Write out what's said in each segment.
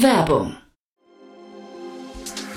Werbung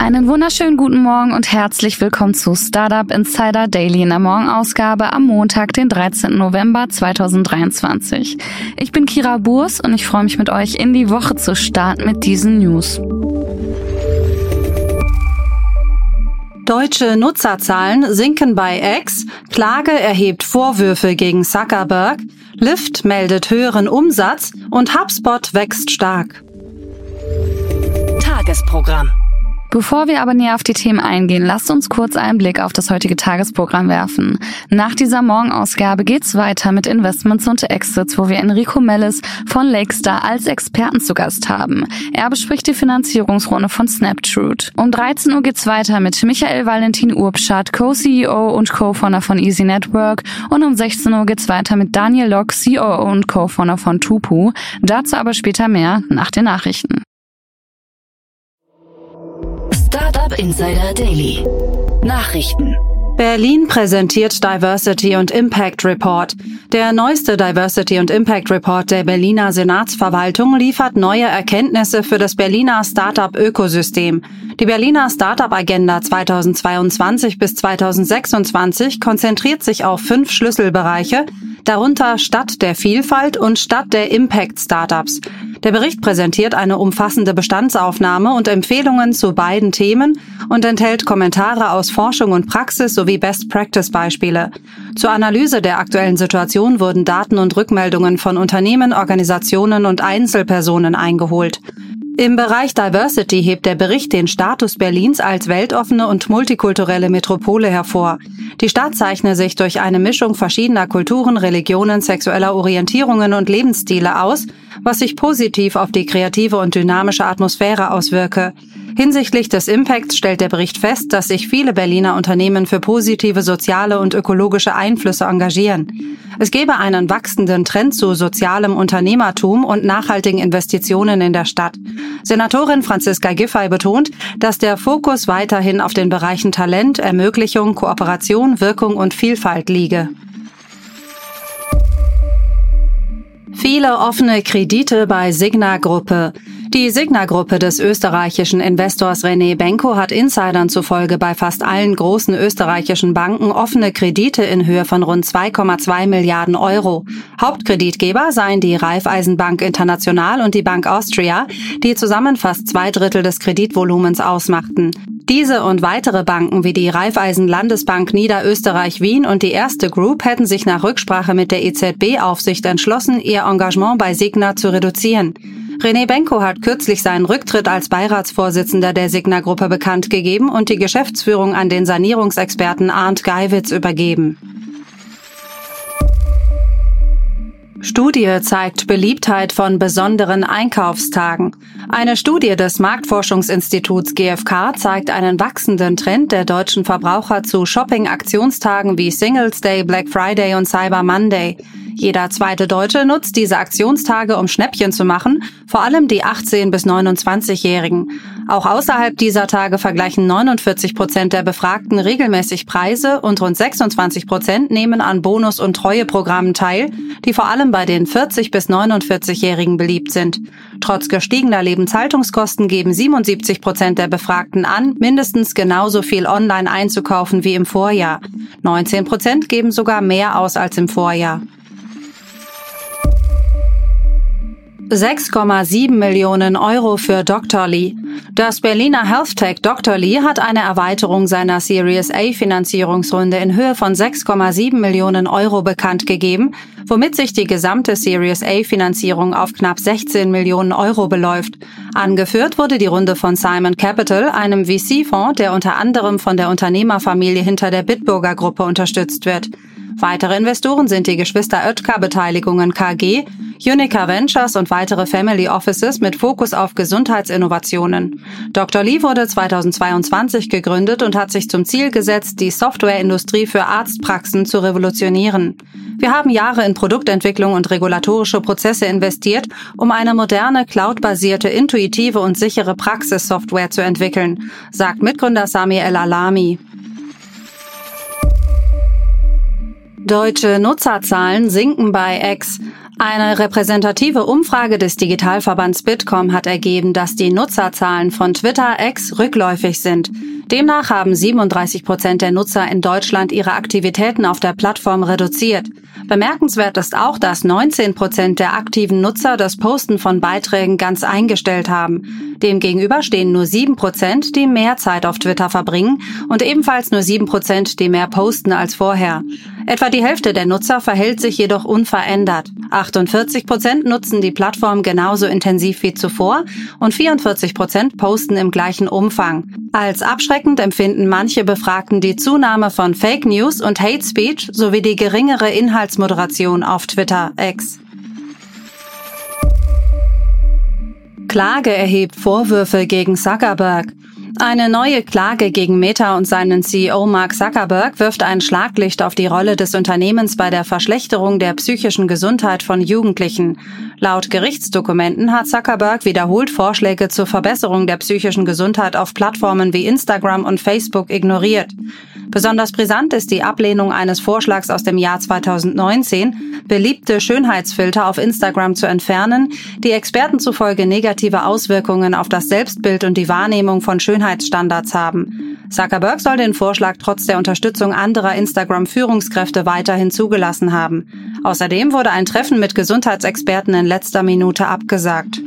Einen wunderschönen guten Morgen und herzlich willkommen zu Startup Insider Daily in der Morgenausgabe am Montag, den 13. November 2023. Ich bin Kira Burs und ich freue mich mit euch in die Woche zu starten mit diesen News. Deutsche Nutzerzahlen sinken bei X, Klage erhebt Vorwürfe gegen Zuckerberg, Lyft meldet höheren Umsatz und HubSpot wächst stark. Tagesprogramm. Bevor wir aber näher auf die Themen eingehen, lasst uns kurz einen Blick auf das heutige Tagesprogramm werfen. Nach dieser Morgenausgabe geht's weiter mit Investments und Exits, wo wir Enrico Mellis von Lakestar als Experten zu Gast haben. Er bespricht die Finanzierungsrunde von Snaptrude. Um 13 Uhr geht's weiter mit Michael Valentin Urbschat, Co-CEO und Co-Founder von Easy Network. Und um 16 Uhr geht's weiter mit Daniel Lock, COO und Co-Founder von Tupu. Dazu aber später mehr nach den Nachrichten. Startup Insider Daily. Nachrichten. Berlin präsentiert Diversity und Impact Report. Der neueste Diversity und Impact Report der Berliner Senatsverwaltung liefert neue Erkenntnisse für das Berliner Startup-Ökosystem. Die Berliner Startup-Agenda 2022 bis 2026 konzentriert sich auf fünf Schlüsselbereiche, darunter Stadt der Vielfalt und Stadt der Impact Startups. Der Bericht präsentiert eine umfassende Bestandsaufnahme und Empfehlungen zu beiden Themen und enthält Kommentare aus Forschung und Praxis sowie Best-Practice-Beispiele. Zur Analyse der aktuellen Situation wurden Daten und Rückmeldungen von Unternehmen, Organisationen und Einzelpersonen eingeholt. Im Bereich Diversity hebt der Bericht den Status Berlins als weltoffene und multikulturelle Metropole hervor. Die Stadt zeichne sich durch eine Mischung verschiedener Kulturen, Religionen, sexueller Orientierungen und Lebensstile aus, was sich positiv auf die kreative und dynamische Atmosphäre auswirke. Hinsichtlich des Impacts stellt der Bericht fest, dass sich viele Berliner Unternehmen für positive soziale und ökologische Einflüsse engagieren. Es gebe einen wachsenden Trend zu sozialem Unternehmertum und nachhaltigen Investitionen in der Stadt. Senatorin Franziska Giffey betont, dass der Fokus weiterhin auf den Bereichen Talent, Ermöglichung, Kooperation, Wirkung und Vielfalt liege. Viele offene Kredite bei Signa Gruppe. Die Signa-Gruppe des österreichischen Investors René Benko hat Insidern zufolge bei fast allen großen österreichischen Banken offene Kredite in Höhe von rund 2,2 Milliarden Euro. Hauptkreditgeber seien die Raiffeisenbank International und die Bank Austria, die zusammen fast zwei Drittel des Kreditvolumens ausmachten. Diese und weitere Banken wie die Raiffeisen Landesbank Niederösterreich Wien und die Erste Group hätten sich nach Rücksprache mit der EZB-Aufsicht entschlossen, ihr Engagement bei Signa zu reduzieren. René Benko hat kürzlich seinen Rücktritt als Beiratsvorsitzender der Signa-Gruppe bekannt gegeben und die Geschäftsführung an den Sanierungsexperten Arndt Geiwitz übergeben. Studie zeigt Beliebtheit von besonderen Einkaufstagen. Eine Studie des Marktforschungsinstituts GfK zeigt einen wachsenden Trend der deutschen Verbraucher zu Shopping-Aktionstagen wie Singles Day, Black Friday und Cyber Monday. Jeder zweite Deutsche nutzt diese Aktionstage, um Schnäppchen zu machen, vor allem die 18- bis 29-Jährigen. Auch außerhalb dieser Tage vergleichen 49 Prozent der Befragten regelmäßig Preise und rund 26 Prozent nehmen an Bonus- und Treueprogrammen teil, die vor allem bei den 40- bis 49-Jährigen beliebt sind. Trotz gestiegener Lebenshaltungskosten geben 77 Prozent der Befragten an, mindestens genauso viel online einzukaufen wie im Vorjahr. 19 Prozent geben sogar mehr aus als im Vorjahr. 6,7 Millionen Euro für Dr. Lee. Das Berliner Health-Tech Dr. Lee hat eine Erweiterung seiner Series A Finanzierungsrunde in Höhe von 6,7 Millionen Euro bekannt gegeben, womit sich die gesamte Series A Finanzierung auf knapp 16 Millionen Euro beläuft. Angeführt wurde die Runde von Simon Capital, einem VC-Fonds, der unter anderem von der Unternehmerfamilie hinter der Bitburger Gruppe unterstützt wird. Weitere Investoren sind die Geschwister Oetker Beteiligungen KG, Unica Ventures und weitere Family Offices mit Fokus auf Gesundheitsinnovationen. Dr. Lee wurde 2022 gegründet und hat sich zum Ziel gesetzt, die Softwareindustrie für Arztpraxen zu revolutionieren. Wir haben Jahre in Produktentwicklung und regulatorische Prozesse investiert, um eine moderne, cloudbasierte, intuitive und sichere Praxissoftware zu entwickeln, sagt Mitgründer Sami El Alami. Deutsche Nutzerzahlen sinken bei X. Eine repräsentative Umfrage des Digitalverbands Bitkom hat ergeben, dass die Nutzerzahlen von Twitter X rückläufig sind. Demnach haben 37 Prozent der Nutzer in Deutschland ihre Aktivitäten auf der Plattform reduziert. Bemerkenswert ist auch, dass 19 Prozent der aktiven Nutzer das Posten von Beiträgen ganz eingestellt haben. Demgegenüber stehen nur 7 Prozent, die mehr Zeit auf Twitter verbringen und ebenfalls nur 7 Prozent, die mehr posten als vorher. Etwa die Hälfte der Nutzer verhält sich jedoch unverändert. 48 Prozent nutzen die Plattform genauso intensiv wie zuvor und 44 Prozent posten im gleichen Umfang. Als abschreckend empfinden manche Befragten die Zunahme von Fake News und Hate Speech sowie die geringere Inhaltsmoderation auf Twitter X. Klage erhebt Vorwürfe gegen Zuckerberg. Eine neue Klage gegen Meta und seinen CEO Mark Zuckerberg wirft ein Schlaglicht auf die Rolle des Unternehmens bei der Verschlechterung der psychischen Gesundheit von Jugendlichen. Laut Gerichtsdokumenten hat Zuckerberg wiederholt Vorschläge zur Verbesserung der psychischen Gesundheit auf Plattformen wie Instagram und Facebook ignoriert. Besonders brisant ist die Ablehnung eines Vorschlags aus dem Jahr 2019, beliebte Schönheitsfilter auf Instagram zu entfernen, die Experten zufolge negative Auswirkungen auf das Selbstbild und die Wahrnehmung von Schönheitsstandards haben. Zuckerberg soll den Vorschlag trotz der Unterstützung anderer Instagram-Führungskräfte weiterhin zugelassen haben. Außerdem wurde ein Treffen mit Gesundheitsexperten in letzter Minute abgesagt.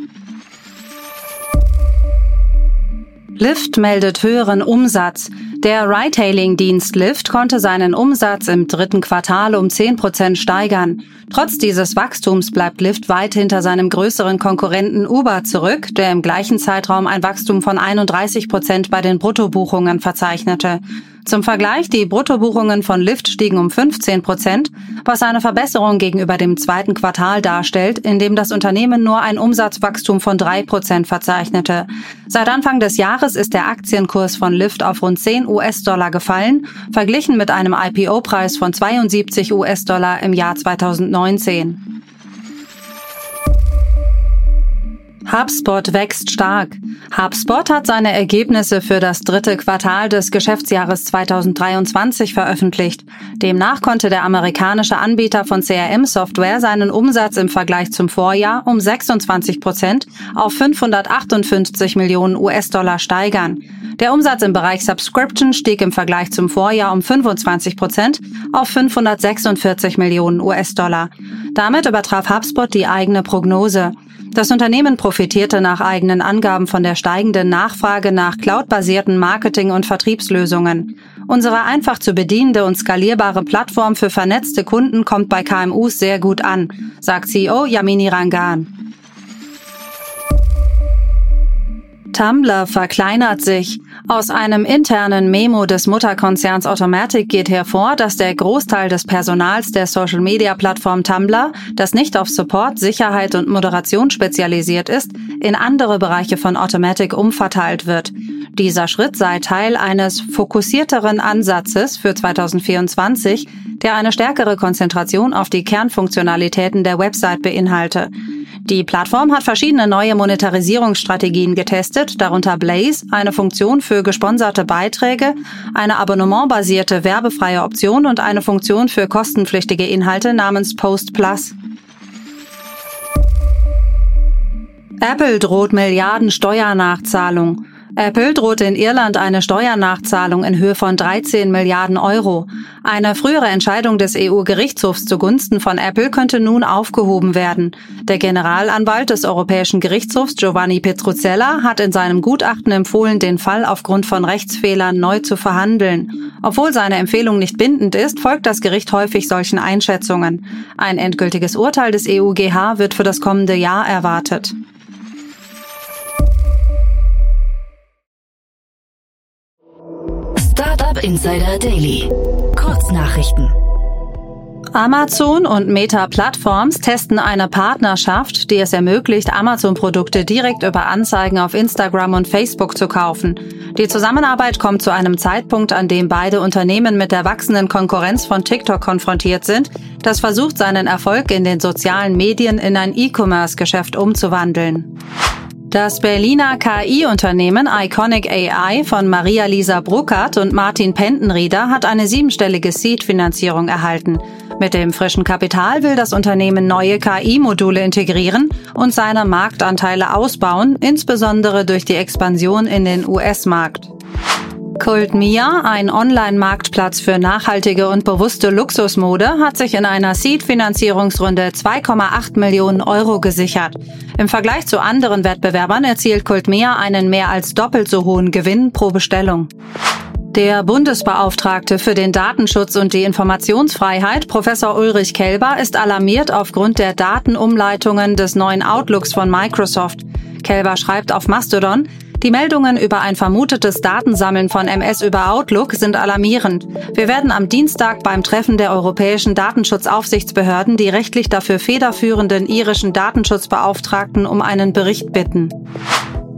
Lyft meldet höheren Umsatz. Der Ride-Hailing-Dienst Lyft konnte seinen Umsatz im dritten Quartal um 10 Prozent steigern. Trotz dieses Wachstums bleibt Lyft weit hinter seinem größeren Konkurrenten Uber zurück, der im gleichen Zeitraum ein Wachstum von 31 Prozent bei den Bruttobuchungen verzeichnete. Zum Vergleich, die Bruttobuchungen von Lyft stiegen um 15 Prozent, was eine Verbesserung gegenüber dem zweiten Quartal darstellt, in dem das Unternehmen nur ein Umsatzwachstum von drei Prozent verzeichnete. Seit Anfang des Jahres ist der Aktienkurs von Lyft auf rund 10 US-Dollar gefallen, verglichen mit einem IPO-Preis von 72 US-Dollar im Jahr 2019. HubSpot wächst stark. HubSpot hat seine Ergebnisse für das dritte Quartal des Geschäftsjahres 2023 veröffentlicht. Demnach konnte der amerikanische Anbieter von CRM-Software seinen Umsatz im Vergleich zum Vorjahr um 26 Prozent auf 558 Millionen US-Dollar steigern. Der Umsatz im Bereich Subscription stieg im Vergleich zum Vorjahr um 25 Prozent auf 546 Millionen US-Dollar. Damit übertraf HubSpot die eigene Prognose. Das Unternehmen profitierte nach eigenen Angaben von der steigenden Nachfrage nach cloudbasierten Marketing- und Vertriebslösungen. Unsere einfach zu bedienende und skalierbare Plattform für vernetzte Kunden kommt bei KMUs sehr gut an, sagt CEO Yamini Rangan. Tumblr verkleinert sich. Aus einem internen Memo des Mutterkonzerns Automatic geht hervor, dass der Großteil des Personals der Social-Media-Plattform Tumblr, das nicht auf Support, Sicherheit und Moderation spezialisiert ist, in andere Bereiche von Automatic umverteilt wird. Dieser Schritt sei Teil eines fokussierteren Ansatzes für 2024, der eine stärkere Konzentration auf die Kernfunktionalitäten der Website beinhalte. Die Plattform hat verschiedene neue Monetarisierungsstrategien getestet, darunter Blaze, eine Funktion für gesponserte Beiträge, eine abonnementbasierte werbefreie Option und eine Funktion für kostenpflichtige Inhalte namens Post Plus. Apple droht Milliarden Steuernachzahlung. Apple droht in Irland eine Steuernachzahlung in Höhe von 13 Milliarden Euro. Eine frühere Entscheidung des EU-Gerichtshofs zugunsten von Apple könnte nun aufgehoben werden. Der Generalanwalt des Europäischen Gerichtshofs Giovanni Petruzzella hat in seinem Gutachten empfohlen, den Fall aufgrund von Rechtsfehlern neu zu verhandeln. Obwohl seine Empfehlung nicht bindend ist, folgt das Gericht häufig solchen Einschätzungen. Ein endgültiges Urteil des EUGH wird für das kommende Jahr erwartet. Startup Insider Daily. Kurznachrichten. Amazon und Meta Platforms testen eine Partnerschaft, die es ermöglicht, Amazon-Produkte direkt über Anzeigen auf Instagram und Facebook zu kaufen. Die Zusammenarbeit kommt zu einem Zeitpunkt, an dem beide Unternehmen mit der wachsenden Konkurrenz von TikTok konfrontiert sind, das versucht, seinen Erfolg in den sozialen Medien in ein E-Commerce-Geschäft umzuwandeln. Das Berliner KI-Unternehmen Iconic AI von Maria-Lisa Bruckert und Martin Pentenrieder hat eine siebenstellige Seed-Finanzierung erhalten. Mit dem frischen Kapital will das Unternehmen neue KI-Module integrieren und seine Marktanteile ausbauen, insbesondere durch die Expansion in den US-Markt. Cult Mia, ein Online-Marktplatz für nachhaltige und bewusste Luxusmode, hat sich in einer Seed-Finanzierungsrunde 2,8 Millionen Euro gesichert. Im Vergleich zu anderen Wettbewerbern erzielt Cult Mia einen mehr als doppelt so hohen Gewinn pro Bestellung. Der Bundesbeauftragte für den Datenschutz und die Informationsfreiheit, Professor Ulrich Kelber, ist alarmiert aufgrund der Datenumleitungen des neuen Outlooks von Microsoft. Kelber schreibt auf Mastodon, die Meldungen über ein vermutetes Datensammeln von MS über Outlook sind alarmierend. Wir werden am Dienstag beim Treffen der europäischen Datenschutzaufsichtsbehörden die rechtlich dafür federführenden irischen Datenschutzbeauftragten um einen Bericht bitten.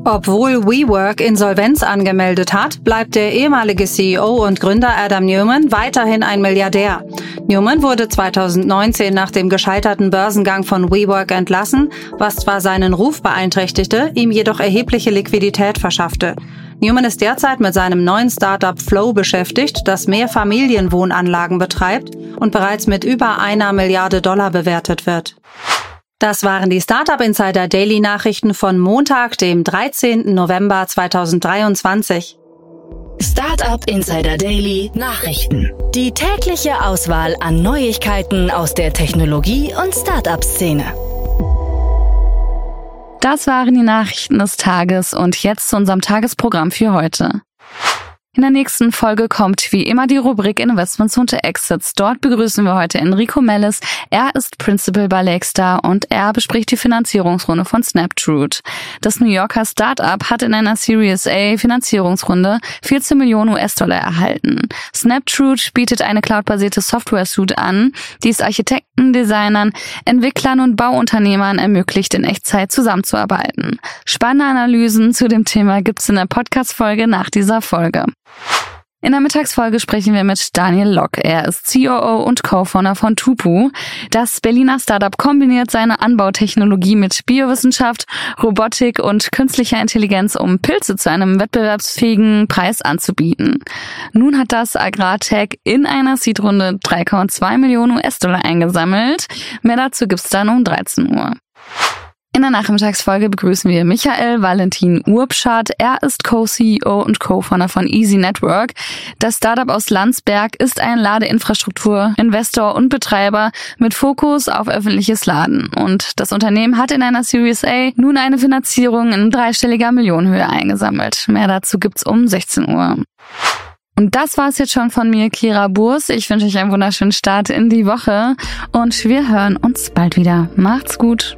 Obwohl WeWork Insolvenz angemeldet hat, bleibt der ehemalige CEO und Gründer Adam Newman weiterhin ein Milliardär. Newman wurde 2019 nach dem gescheiterten Börsengang von WeWork entlassen, was zwar seinen Ruf beeinträchtigte, ihm jedoch erhebliche Liquidität verschaffte. Newman ist derzeit mit seinem neuen Startup Flow beschäftigt, das mehr Familienwohnanlagen betreibt und bereits mit über einer Milliarde Dollar bewertet wird. Das waren die Startup Insider Daily Nachrichten von Montag, dem 13. November 2023. Startup Insider Daily Nachrichten. Die tägliche Auswahl an Neuigkeiten aus der Technologie- und Startup-Szene. Das waren die Nachrichten des Tages und jetzt zu unserem Tagesprogramm für heute. In der nächsten Folge kommt wie immer die Rubrik Investments und Exits. Dort begrüßen wir heute Enrico Mellis. Er ist Principal bei Lakestar und er bespricht die Finanzierungsrunde von Snaptrude. Das New Yorker Startup hat in einer Series A Finanzierungsrunde 14 Millionen US-Dollar erhalten. Snaptrude bietet eine cloudbasierte Software-Suite an, die es Architekten, Designern, Entwicklern und Bauunternehmern ermöglicht, in Echtzeit zusammenzuarbeiten. Spannende Analysen zu dem Thema gibt's in der Podcast-Folge nach dieser Folge. In der Mittagsfolge sprechen wir mit Daniel Lock. Er ist COO und Co-Founder von Tupu. Das Berliner Startup kombiniert seine Anbautechnologie mit Biowissenschaft, Robotik und künstlicher Intelligenz, um Pilze zu einem wettbewerbsfähigen Preis anzubieten. Nun hat das Agrartech in einer Seedrunde 3,2 Millionen US-Dollar eingesammelt. Mehr dazu gibt's dann um 13 Uhr. In der Nachmittagsfolge begrüßen wir Michael Valentin Urbschat. Er ist Co-CEO und Co-Founder von Easy Network. Das Startup aus Landsberg ist ein Ladeinfrastruktur, Investor und Betreiber mit Fokus auf öffentliches Laden. Und das Unternehmen hat in einer Series A nun eine Finanzierung in dreistelliger Millionenhöhe eingesammelt. Mehr dazu gibt's um 16 Uhr. Und das war's jetzt schon von mir, Kira Burs. Ich wünsche euch einen wunderschönen Start in die Woche und wir hören uns bald wieder. Macht's gut.